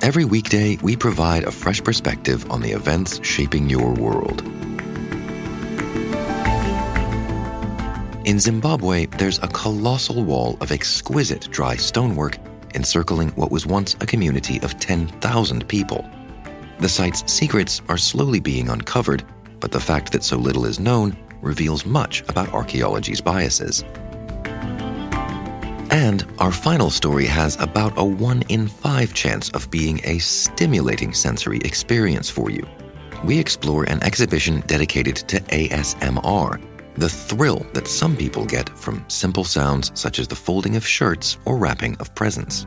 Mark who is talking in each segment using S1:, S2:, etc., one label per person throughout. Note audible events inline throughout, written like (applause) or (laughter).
S1: Every weekday, we provide a fresh perspective on the events shaping your world. In Zimbabwe, there's a colossal wall of exquisite dry stonework encircling what was once a community of 10,000 people. The site's secrets are slowly being uncovered, but the fact that so little is known reveals much about archaeology's biases. And our final story has about a 1 in 5 chance of being a stimulating sensory experience for you. We explore an exhibition dedicated to ASMR, the thrill that some people get from simple sounds such as the folding of shirts or wrapping of presents.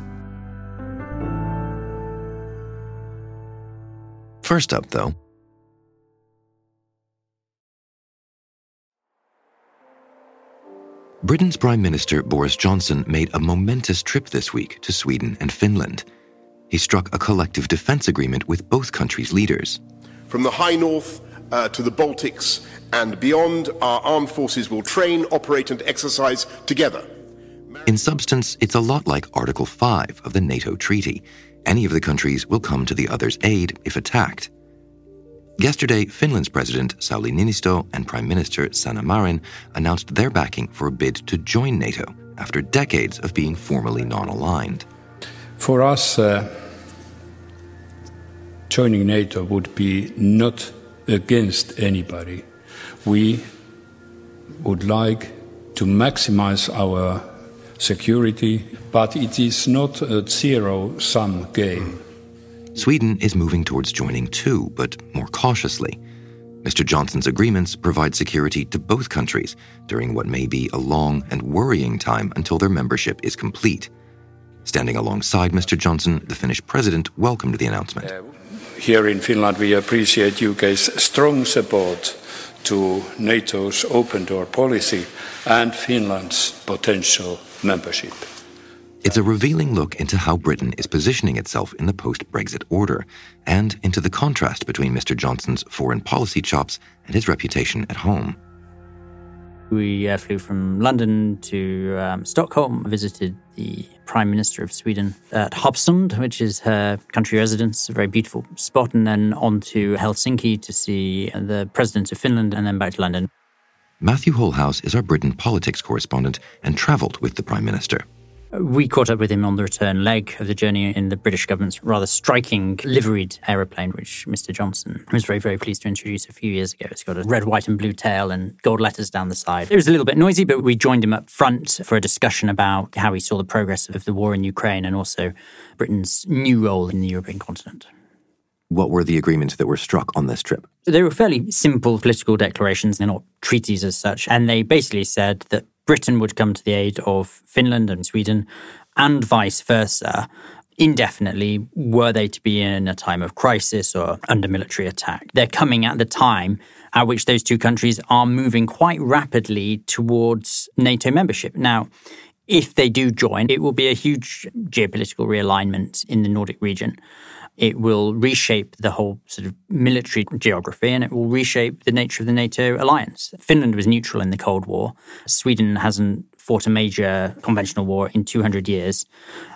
S1: First up, though, Britain's Prime Minister Boris Johnson made a momentous trip this week to Sweden and Finland. He struck a collective defense agreement with both countries' leaders.
S2: From the high north uh, to the Baltics and beyond, our armed forces will train, operate, and exercise together.
S1: In substance, it's a lot like Article 5 of the NATO Treaty. Any of the countries will come to the other's aid if attacked. Yesterday, Finland's President Sauli Niinisto and Prime Minister Sanna Marin announced their backing for a bid to join NATO after decades of being formally non aligned.
S3: For us, uh, joining NATO would be not against anybody. We would like to maximize our security, but it is not a zero sum game.
S1: Sweden is moving towards joining too, but more cautiously. Mr. Johnson's agreements provide security to both countries during what may be a long and worrying time until their membership is complete. Standing alongside Mr. Johnson, the Finnish president welcomed the announcement. Uh,
S3: here in Finland, we appreciate UK's strong support to NATO's open door policy and Finland's potential membership.
S1: It's a revealing look into how Britain is positioning itself in the post Brexit order and into the contrast between Mr. Johnson's foreign policy chops and his reputation at home.
S4: We uh, flew from London to um, Stockholm, visited the Prime Minister of Sweden at Harpsund, which is her country residence, a very beautiful spot, and then on to Helsinki to see the President of Finland, and then back to London.
S1: Matthew Holehouse is our Britain politics correspondent and travelled with the Prime Minister.
S4: We caught up with him on the return leg of the journey in the British government's rather striking liveried aeroplane, which Mr. Johnson was very, very pleased to introduce a few years ago. It's got a red, white, and blue tail and gold letters down the side. It was a little bit noisy, but we joined him up front for a discussion about how he saw the progress of the war in Ukraine and also Britain's new role in the European continent.
S1: What were the agreements that were struck on this trip?
S4: They were fairly simple political declarations. They're not treaties as such. And they basically said that Britain would come to the aid of Finland and Sweden, and vice versa, indefinitely, were they to be in a time of crisis or under military attack. They're coming at the time at which those two countries are moving quite rapidly towards NATO membership. Now, if they do join, it will be a huge geopolitical realignment in the Nordic region. It will reshape the whole sort of military geography and it will reshape the nature of the NATO alliance. Finland was neutral in the Cold War. Sweden hasn't fought a major conventional war in 200 years.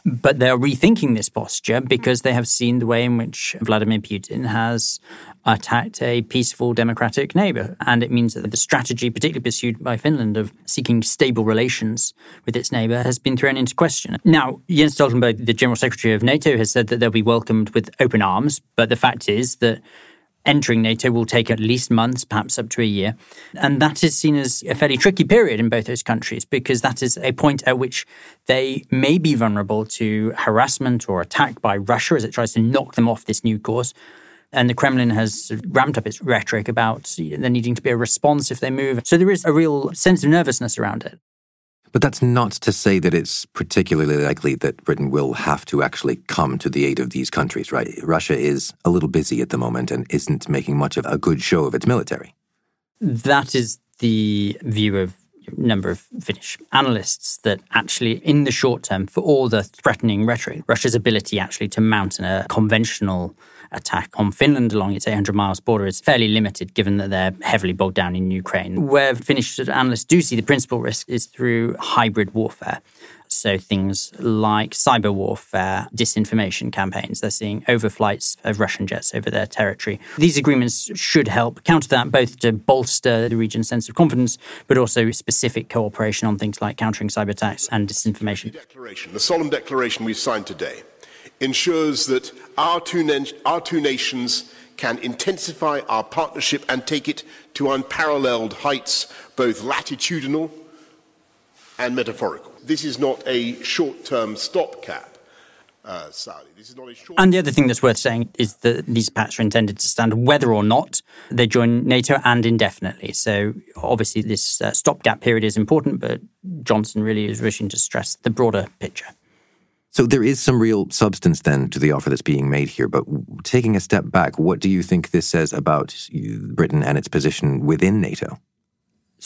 S4: But they're rethinking this posture because they have seen the way in which Vladimir Putin has attacked a peaceful democratic neighbor. And it means that the strategy, particularly pursued by Finland, of seeking stable relations with its neighbor has been thrown into question. Now, Jens Stoltenberg, the General Secretary of NATO, has said that they'll be welcomed with open arms. But the fact is that entering NATO will take at least months, perhaps up to a year. And that is seen as a fairly tricky period in both those countries because that is a point at which they may be vulnerable to harassment or attack by Russia as it tries to knock them off this new course. And the Kremlin has ramped up its rhetoric about there needing to be a response if they move. So there is a real sense of nervousness around it.
S1: But that's not to say that it's particularly likely that Britain will have to actually come to the aid of these countries, right? Russia is a little busy at the moment and isn't making much of a good show of its military.
S4: That is the view of a number of Finnish analysts that actually, in the short term, for all the threatening rhetoric, Russia's ability actually to mount a conventional attack on Finland along its 800 miles border is fairly limited, given that they're heavily bogged down in Ukraine. Where Finnish analysts do see the principal risk is through hybrid warfare. So things like cyber warfare, disinformation campaigns. They're seeing overflights of Russian jets over their territory. These agreements should help counter that, both to bolster the region's sense of confidence, but also specific cooperation on things like countering cyber attacks and disinformation.
S2: Declaration, the solemn declaration we've signed today, ensures that our two, our two nations can intensify our partnership and take it to unparalleled heights, both latitudinal and metaphorical. This is not a short term stopgap. Uh.
S4: And the other thing that's worth saying is that these pacts are intended to stand whether or not they join NATO and indefinitely. So obviously, this uh, stopgap period is important, but Johnson really is wishing to stress the broader picture.
S1: So there is some real substance then to the offer that's being made here. But taking a step back, what do you think this says about Britain and its position within NATO?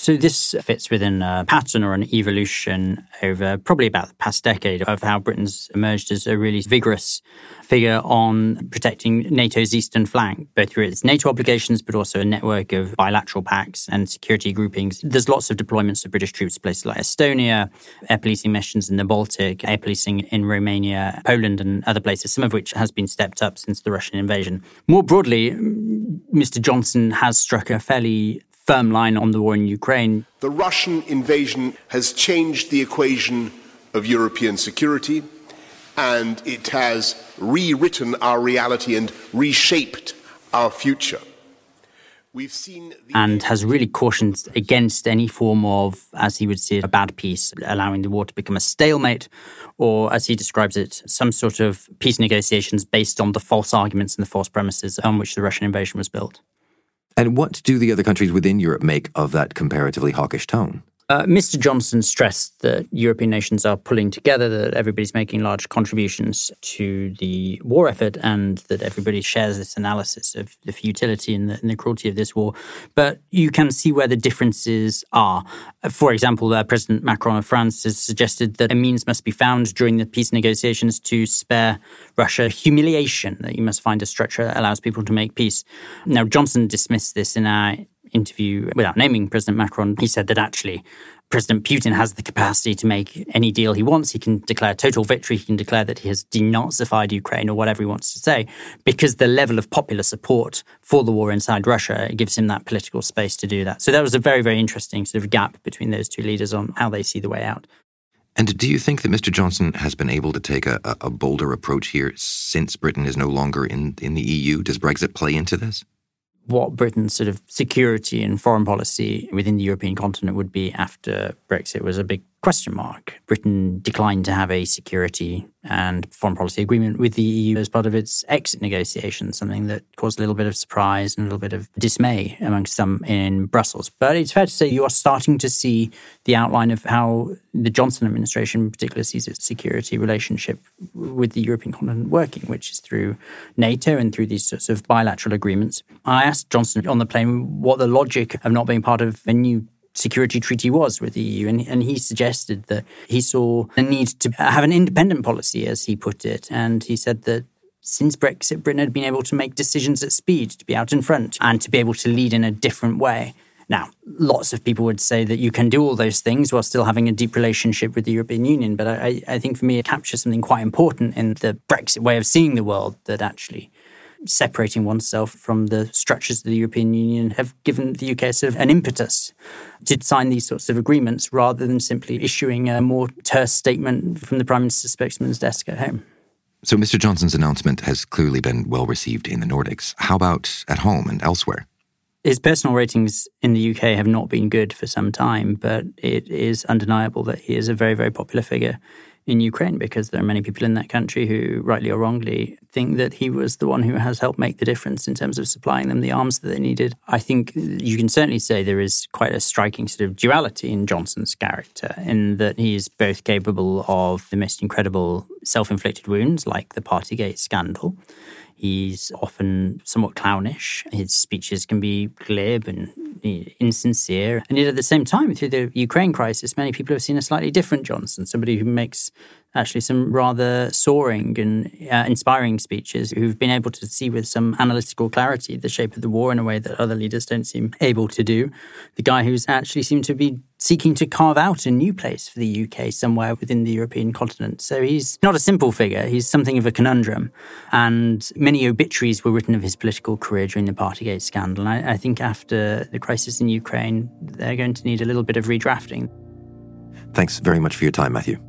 S4: So this fits within a pattern or an evolution over probably about the past decade of how Britain's emerged as a really vigorous figure on protecting NATO's eastern flank, both through its NATO obligations, but also a network of bilateral pacts and security groupings. There's lots of deployments of British troops places like Estonia, air policing missions in the Baltic, air policing in Romania, Poland, and other places, some of which has been stepped up since the Russian invasion. More broadly, Mr. Johnson has struck a fairly firm line on the war in Ukraine.
S2: The Russian invasion has changed the equation of European security and it has rewritten our reality and reshaped our future. We've seen
S4: and has really cautioned against any form of, as he would see it, a bad peace, allowing the war to become a stalemate, or as he describes it, some sort of peace negotiations based on the false arguments and the false premises on which the Russian invasion was built.
S1: And what do the other countries within Europe make of that comparatively hawkish tone?
S4: Uh, Mr. Johnson stressed that European nations are pulling together, that everybody's making large contributions to the war effort, and that everybody shares this analysis of the futility and the, and the cruelty of this war. But you can see where the differences are. For example, uh, President Macron of France has suggested that a means must be found during the peace negotiations to spare Russia humiliation, that you must find a structure that allows people to make peace. Now, Johnson dismissed this in our interview without naming President Macron, he said that actually President Putin has the capacity to make any deal he wants. He can declare total victory. He can declare that he has denazified Ukraine or whatever he wants to say, because the level of popular support for the war inside Russia gives him that political space to do that. So that was a very, very interesting sort of gap between those two leaders on how they see the way out.
S1: And do you think that Mr. Johnson has been able to take a, a bolder approach here since Britain is no longer in, in the EU? Does Brexit play into this?
S4: What Britain's sort of security and foreign policy within the European continent would be after Brexit was a big question mark. Britain declined to have a security and foreign policy agreement with the EU as part of its exit negotiations, something that caused a little bit of surprise and a little bit of dismay amongst some in Brussels. But it's fair to say you are starting to see the outline of how the Johnson administration in particular sees its security relationship with the European continent working, which is through NATO and through these sorts of bilateral agreements. I asked Johnson on the plane what the logic of not being part of a new security treaty was with the EU. And, and he suggested that he saw the need to have an independent policy, as he put it. And he said that since Brexit, Britain had been able to make decisions at speed, to be out in front, and to be able to lead in a different way. Now, lots of people would say that you can do all those things while still having a deep relationship with the European Union. But I, I think for me, it captures something quite important in the Brexit way of seeing the world that actually separating oneself from the structures of the European Union have given the UK sort of an impetus to sign these sorts of agreements rather than simply issuing a more terse statement from the Prime Minister's spokesman's desk at home.
S1: So, Mr. Johnson's announcement has clearly been well received in the Nordics. How about at home and elsewhere?
S4: His personal ratings in the UK have not been good for some time, but it is undeniable that he is a very, very popular figure in Ukraine because there are many people in that country who, rightly or wrongly, think that he was the one who has helped make the difference in terms of supplying them the arms that they needed. I think you can certainly say there is quite a striking sort of duality in Johnson's character, in that he is both capable of the most incredible self inflicted wounds, like the Partygate scandal. He's often somewhat clownish. His speeches can be glib and insincere. And yet, at the same time, through the Ukraine crisis, many people have seen a slightly different Johnson, somebody who makes actually some rather soaring and uh, inspiring speeches who've been able to see with some analytical clarity the shape of the war in a way that other leaders don't seem able to do. The guy who's actually seemed to be seeking to carve out a new place for the UK somewhere within the European continent. So he's not a simple figure, he's something of a conundrum. And many obituaries were written of his political career during the Partygate scandal. And I, I think after the crisis in Ukraine, they're going to need a little bit of redrafting.
S1: Thanks very much for your time, Matthew.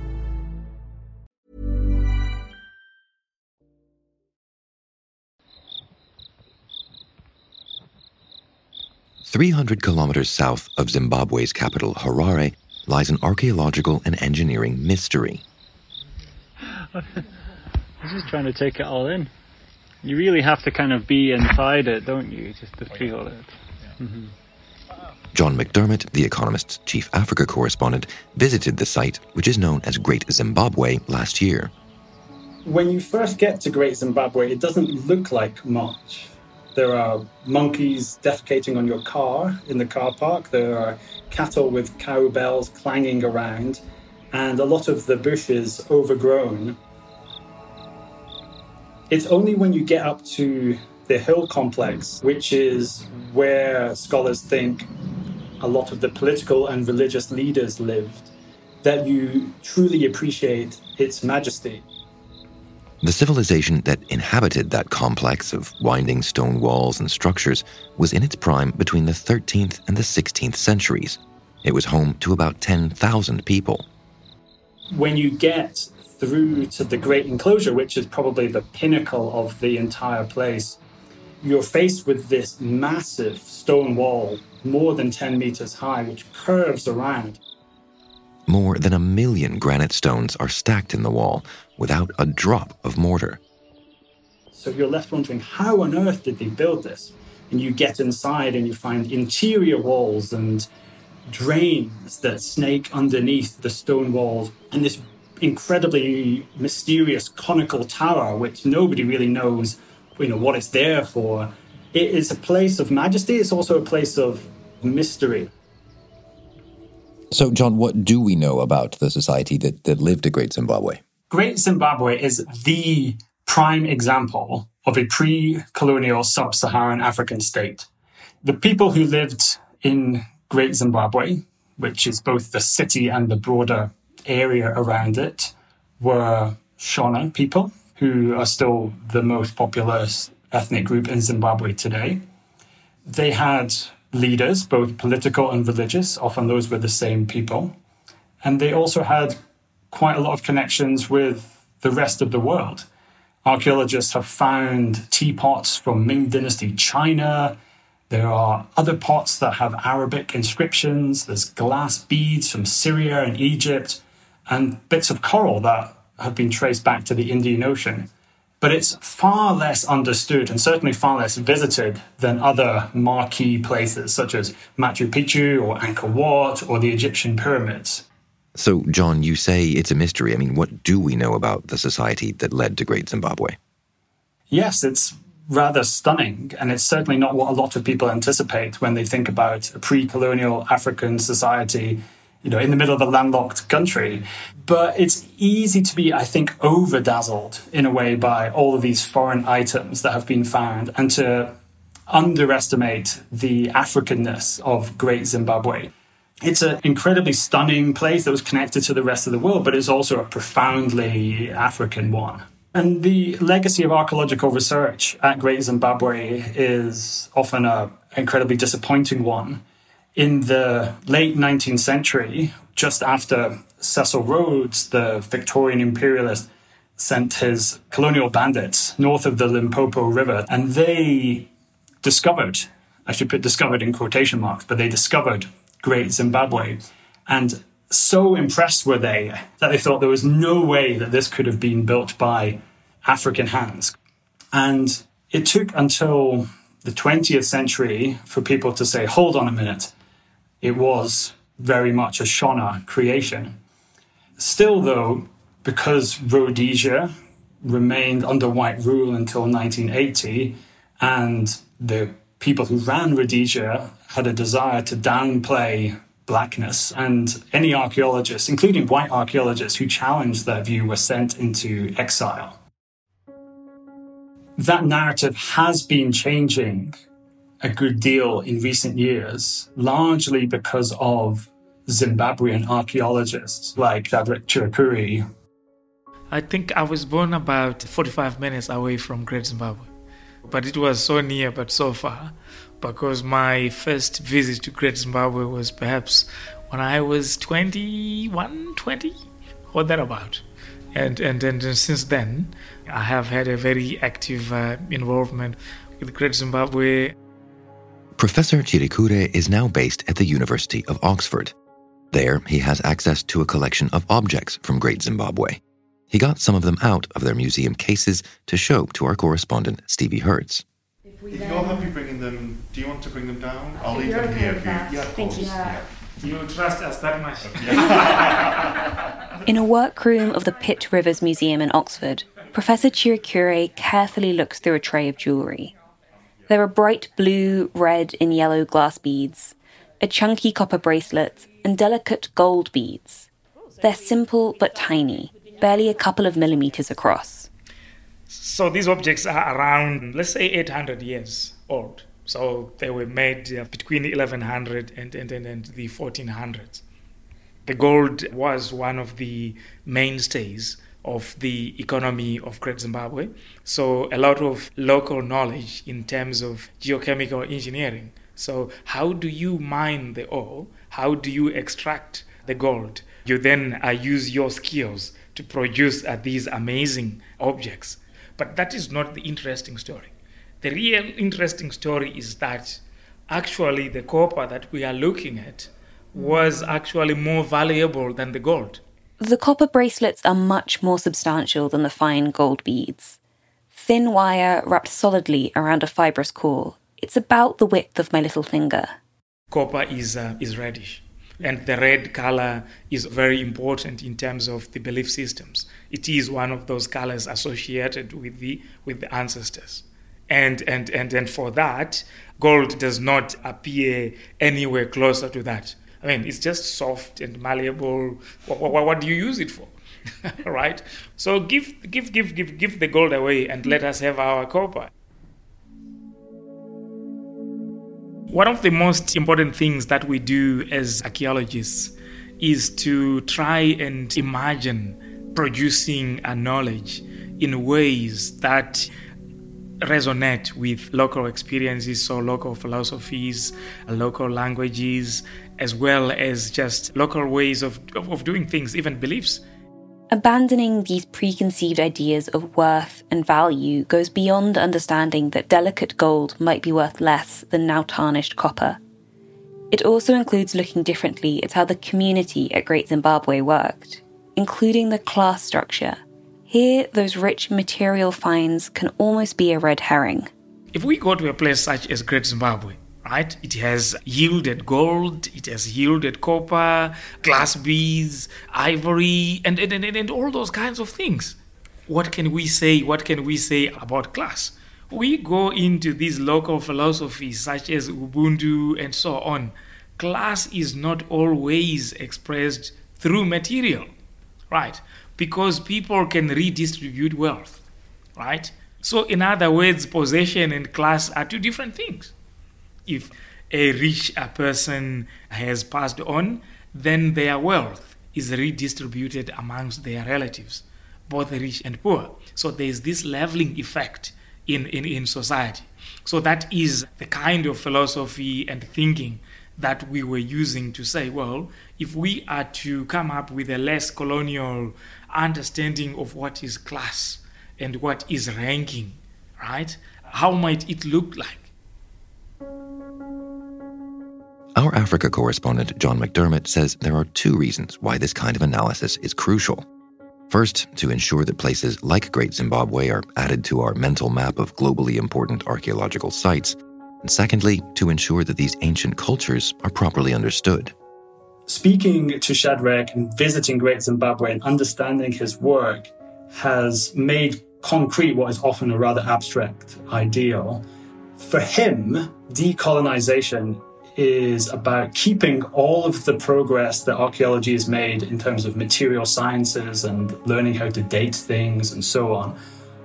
S1: Three hundred kilometers south of Zimbabwe's capital, Harare, lies an archaeological and engineering mystery. (laughs)
S5: I'm just trying to take it all in you really have to kind of be inside it, don't you, just to feel it. Mm-hmm.
S1: John McDermott, The Economist's chief Africa correspondent, visited the site, which is known as Great Zimbabwe, last year.
S6: When you first get to Great Zimbabwe, it doesn't look like much. There are monkeys defecating on your car in the car park, there are cattle with cow bells clanging around, and a lot of the bush is overgrown it's only when you get up to the hill complex, which is where scholars think a lot of the political and religious leaders lived, that you truly appreciate its majesty.
S1: The civilization that inhabited that complex of winding stone walls and structures was in its prime between the 13th and the 16th centuries. It was home to about 10,000 people.
S6: When you get through to the great enclosure, which is probably the pinnacle of the entire place, you're faced with this massive stone wall, more than 10 meters high, which curves around.
S1: More than a million granite stones are stacked in the wall without a drop of mortar.
S6: So you're left wondering how on earth did they build this? And you get inside and you find interior walls and drains that snake underneath the stone walls, and this incredibly mysterious conical tower, which nobody really knows, you know, what it's there for. It is a place of majesty. It's also a place of mystery.
S7: So, John, what do we know about the society that, that lived at Great Zimbabwe?
S6: Great Zimbabwe is the prime example of a pre colonial sub Saharan African state. The people who lived in Great Zimbabwe, which is both the city and the broader area around it were Shona people, who are still the most populous ethnic group in Zimbabwe today. They had leaders, both political and religious, often those were the same people. And they also had quite a lot of connections with the rest of the world. Archaeologists have found teapots from Ming Dynasty China. There are other pots that have Arabic inscriptions. There's glass beads from Syria and Egypt and bits of coral that have been traced back to the Indian Ocean. But it's far less understood and certainly far less visited than other marquee places such as Machu Picchu or Angkor Wat or the Egyptian pyramids.
S1: So, John, you say it's a mystery. I mean, what do we know about the society that led to Great Zimbabwe?
S6: Yes, it's rather stunning. And it's certainly not what a lot of people anticipate when they think about a pre colonial African society you know, in the middle of a landlocked country. But it's easy to be, I think, over dazzled in a way by all of these foreign items that have been found and to underestimate the Africanness of Great Zimbabwe. It's an incredibly stunning place that was connected to the rest of the world, but it's also a profoundly African one. And the legacy of archaeological research at Great Zimbabwe is often an incredibly disappointing one. In the late 19th century, just after Cecil Rhodes, the Victorian imperialist, sent his colonial bandits north of the Limpopo River, and they discovered, I should put discovered in quotation marks, but they discovered Great Zimbabwe. And so impressed were they that they thought there was no way that this could have been built by African hands. And it took until the 20th century for people to say, hold on a minute, it was very much a Shona creation. Still, though, because Rhodesia remained under white rule until 1980, and the people who ran Rhodesia had a desire to downplay blackness, and any archaeologists, including white archaeologists who challenged that view, were sent into exile. That narrative has been changing a good deal in recent years, largely because of Zimbabwean archaeologists like Shadrach Chirikure.
S8: I think I was born about 45 minutes away from Great Zimbabwe, but it was so near but so far because my first visit to Great Zimbabwe was perhaps when I was 21, 20, or thereabout. And, and, and since then, I have had a very active uh, involvement with Great Zimbabwe.
S1: Professor Chirikure is now based at the University of Oxford. There, he has access to a collection of objects from Great Zimbabwe. He got some of them out of their museum cases to show to our correspondent, Stevie Hertz.
S9: If you're happy bringing them, do you want to bring them down? I'll leave them here. If you, yeah,
S8: Thank you. Yeah. You trust us that much. (laughs)
S10: In a workroom of the Pitt Rivers Museum in Oxford, Professor Chirikure carefully looks through a tray of jewellery. There are bright blue, red, and yellow glass beads, a chunky copper bracelet, and delicate gold beads. They're simple but tiny, barely a couple of millimetres across.
S8: So these objects are around, let's say, 800 years old. So they were made uh, between 1100 and, and, and, and the 1400s. The gold was one of the mainstays of the economy of Great Zimbabwe. So a lot of local knowledge in terms of geochemical engineering. So how do you mine the ore? How do you extract the gold? You then uh, use your skills to produce uh, these amazing objects. But that is not the interesting story. The real interesting story is that actually the copper that we are looking at was actually more valuable than the gold.
S10: The copper bracelets are much more substantial than the fine gold beads. Thin wire wrapped solidly around a fibrous core. It's about the width of my little finger.
S8: Copper is, uh, is reddish, and the red color is very important in terms of the belief systems. It is one of those colors associated with the, with the ancestors. And, and, and, and for that, gold does not appear anywhere closer to that. I mean, it's just soft and malleable. What, what, what do you use it for? (laughs) right? So give, give, give, give, give the gold away and let us have our copper. One of the most important things that we do as archaeologists is to try and imagine producing a knowledge in ways that resonate with local experiences, so local philosophies, local languages, as well as just local ways of, of, of doing things, even beliefs.
S10: Abandoning these preconceived ideas of worth and value goes beyond understanding that delicate gold might be worth less than now tarnished copper. It also includes looking differently at how the community at Great Zimbabwe worked, including the class structure. Here, those rich material finds can almost be a red herring.
S8: If we go to a place such as Great Zimbabwe, right? It has yielded gold, it has yielded copper, glass beads, ivory, and, and, and, and all those kinds of things. What can we say? What can we say about class? We go into these local philosophies such as Ubuntu and so on. class is not always expressed through material, right? Because people can redistribute wealth, right? So, in other words, possession and class are two different things. If a rich a person has passed on, then their wealth is redistributed amongst their relatives, both rich and poor. So, there's this leveling effect in, in, in society. So, that is the kind of philosophy and thinking that we were using to say, well, if we are to come up with a less colonial understanding of what is class and what is ranking, right? How might it look like?
S1: Our Africa correspondent, John McDermott, says there are two reasons why this kind of analysis is crucial. First, to ensure that places like Great Zimbabwe are added to our mental map of globally important archaeological sites. And secondly, to ensure that these ancient cultures are properly understood.
S6: Speaking to Shadrach and visiting Great Zimbabwe and understanding his work has made concrete what is often a rather abstract ideal. For him, decolonization is about keeping all of the progress that archaeology has made in terms of material sciences and learning how to date things and so on,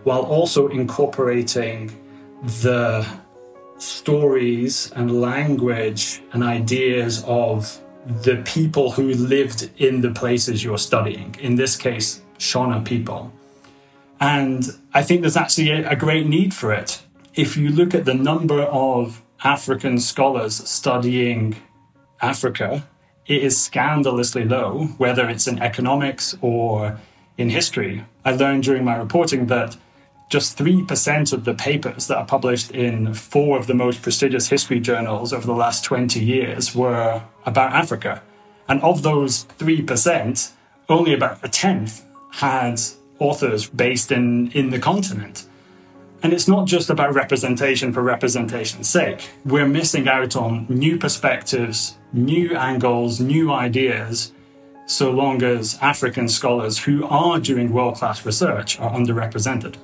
S6: while also incorporating the stories and language and ideas of the people who lived in the places you're studying. In this case, Shona people. And I think there's actually a, great need for it. If you look at the number of African scholars studying Africa, it is scandalously low, whether it's in economics or in history. I learned during my reporting that just 3% of the papers that are published in four of the most prestigious history journals over the last 20 years were about Africa. And of those 3%, only about a tenth had authors based in, in the continent. And it's not just about representation for representation's sake. We're missing out on new perspectives, new angles, new ideas, so long as African scholars who are doing world class research are underrepresented.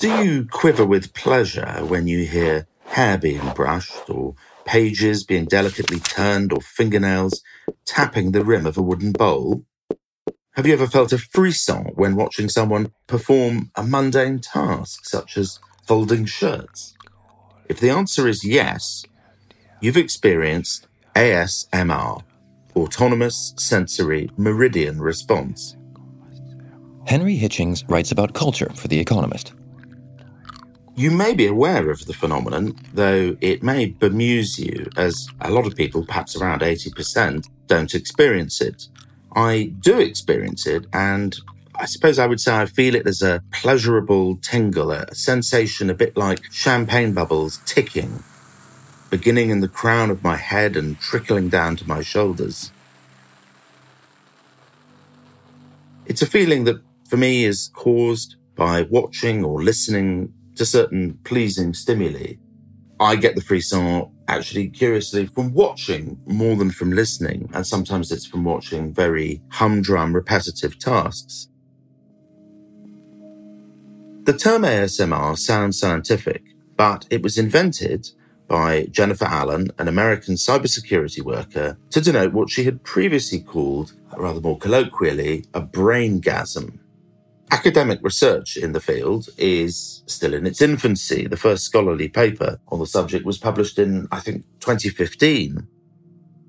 S11: Do you quiver with pleasure when you hear hair being brushed or pages being delicately turned or fingernails tapping the rim of a wooden bowl? Have you ever felt a frisson when watching someone perform a mundane task such as folding shirts? If the answer is yes, you've experienced ASMR, Autonomous Sensory Meridian Response.
S1: Henry Hitchings writes about culture for The Economist.
S11: You may be aware of the phenomenon, though it may bemuse you, as a lot of people, perhaps around 80%, don't experience it. I do experience it, and I suppose I would say I feel it as a pleasurable tingle, a sensation a bit like champagne bubbles ticking, beginning in the crown of my head and trickling down to my shoulders. It's a feeling that, for me, is caused by watching or listening to certain pleasing stimuli. I get the frisson actually curiously from watching more than from listening, and sometimes it's from watching very humdrum, repetitive tasks. The term ASMR sounds scientific, but it was invented by Jennifer Allen, an American cybersecurity worker, to denote what she had previously called, rather more colloquially, a braingasm. Academic research in the field is still in its infancy. The first scholarly paper on the subject was published in, I think, 2015.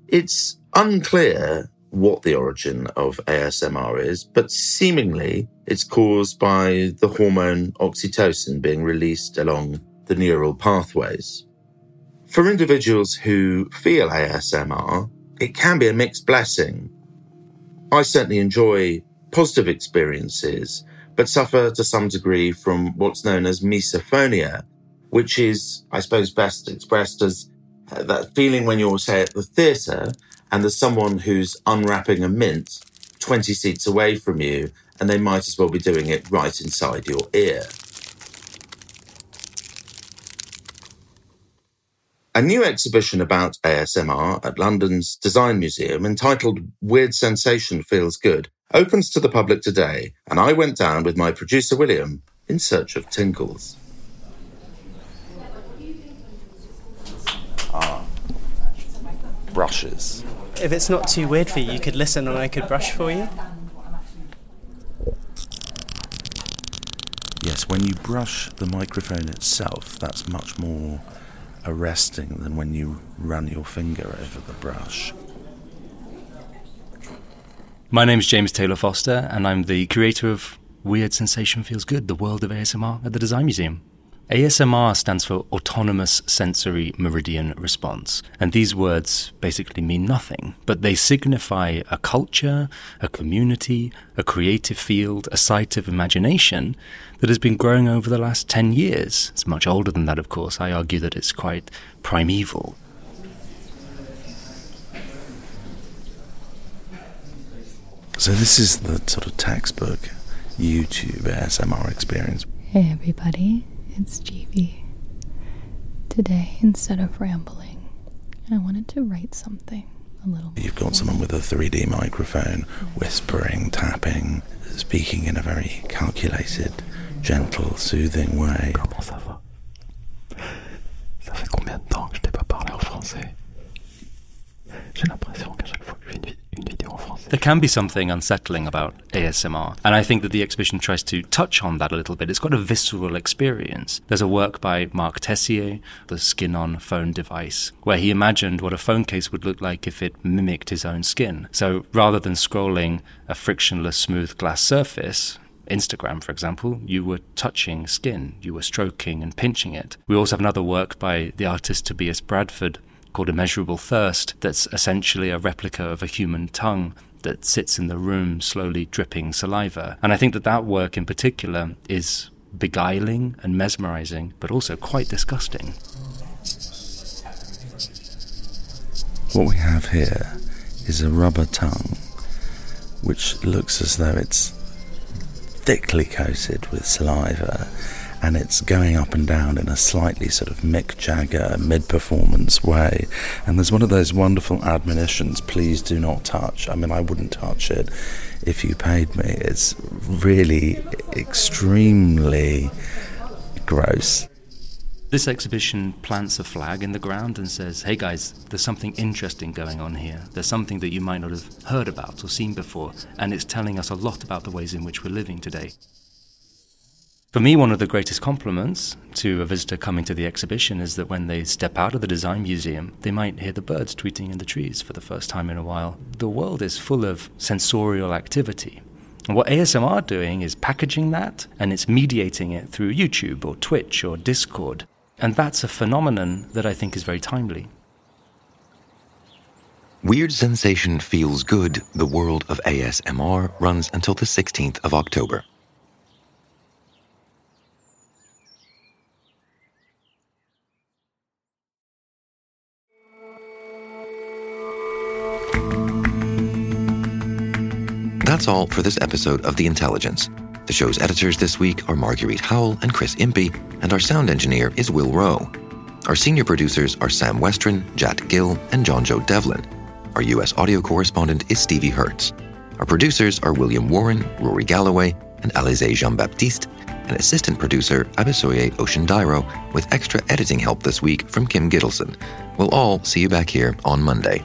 S11: It's unclear what the origin of ASMR is, but seemingly it's caused by the hormone oxytocin being released along the neural pathways. For individuals who feel ASMR, it can be a mixed blessing. I certainly enjoy positive experiences but suffer to some degree from what's known as misophonia, which is, I suppose, best expressed as uh, that feeling when you're, say, at the theatre and there's someone who's unwrapping a mint 20 seats away from you, and they might as well be doing it right inside your ear. A new exhibition about ASMR at London's Design Museum entitled Weird Sensation Feels Good opens to the public today, and I went down with my producer William in search of tinkles.
S12: Ah, brushes.
S13: If it's not too weird for you, you could listen and I could brush for you.
S12: Yes, when you brush the microphone itself, that's much more arresting than when you run your finger over the brush.
S14: My name is James Taylor Foster, and I'm the creator of Weird Sensation Feels Good, the world of ASMR at the Design Museum. ASMR stands for Autonomous Sensory Meridian Response, and these words basically mean nothing, but they signify a culture, a community, a creative field, a site of imagination that has been growing over the last 10 years. It's much older than that, of course. I argue that it's quite primeval.
S12: So, this is the sort of textbook YouTube ASMR experience.
S15: Hey everybody, it's GB. Today, instead of rambling, I wanted to write something a little.
S12: You've got someone with a 3D microphone, whispering, tapping, speaking in a very calculated, gentle, soothing way.
S16: Comment ça va Ça fait combien de temps que je t'ai pas parlé en français J'ai l'impression
S14: There can be something unsettling about ASMR, and I think that the exhibition tries to touch on that a little bit. It's got a visceral experience. There's a work by Marc Teyssier, the skin on phone device, where he imagined what a phone case would look like if it mimicked his own skin. So rather than scrolling a frictionless, smooth glass surface, Instagram, for example, you were touching skin, you were stroking and pinching it. We also have another work by the artist Tobias Bradford called Immeasurable Thirst, that's essentially a replica of a human tongue that sits in the room slowly dripping saliva. And I think that that work in particular is beguiling and mesmerizing, but also quite disgusting.
S12: What we have here is a rubber tongue which looks as though it's thickly coated with saliva and it's going up and down in a slightly sort of Mick Jagger mid performance way. And there's one of those wonderful admonitions please do not touch. I mean, I wouldn't touch it if you paid me. It's really extremely gross.
S14: This exhibition plants a flag in the ground and says, hey guys, there's something interesting going on here. There's something that you might not have heard about or seen before, and it's telling us a lot about the ways in which we're living today. For me, one of the greatest compliments to a visitor coming to the exhibition is that when they step out of the design museum, they might hear the birds tweeting in the trees for the first time in a while. The world is full of sensorial activity. And what ASMR are doing is packaging that and it's mediating it through YouTube or Twitch or Discord. And that's a phenomenon that I think is very timely.
S1: Weird Sensation Feels Good, the world of ASMR, runs until the 16th of October. That's all for this episode of The Intelligence. The show's editors this week are Marguerite Howell and Chris Impey, and our sound engineer is Will Rowe. Our senior producers are Sam Westron, Jat Gill, and John Joe Devlin. Our U.S. audio correspondent is Stevie Hertz. Our producers are William Warren, Rory Galloway, and Alize Jean Baptiste, and assistant producer Abisoye Oshindairo, with extra editing help this week from Kim Gittleson. We'll all see you back here on Monday.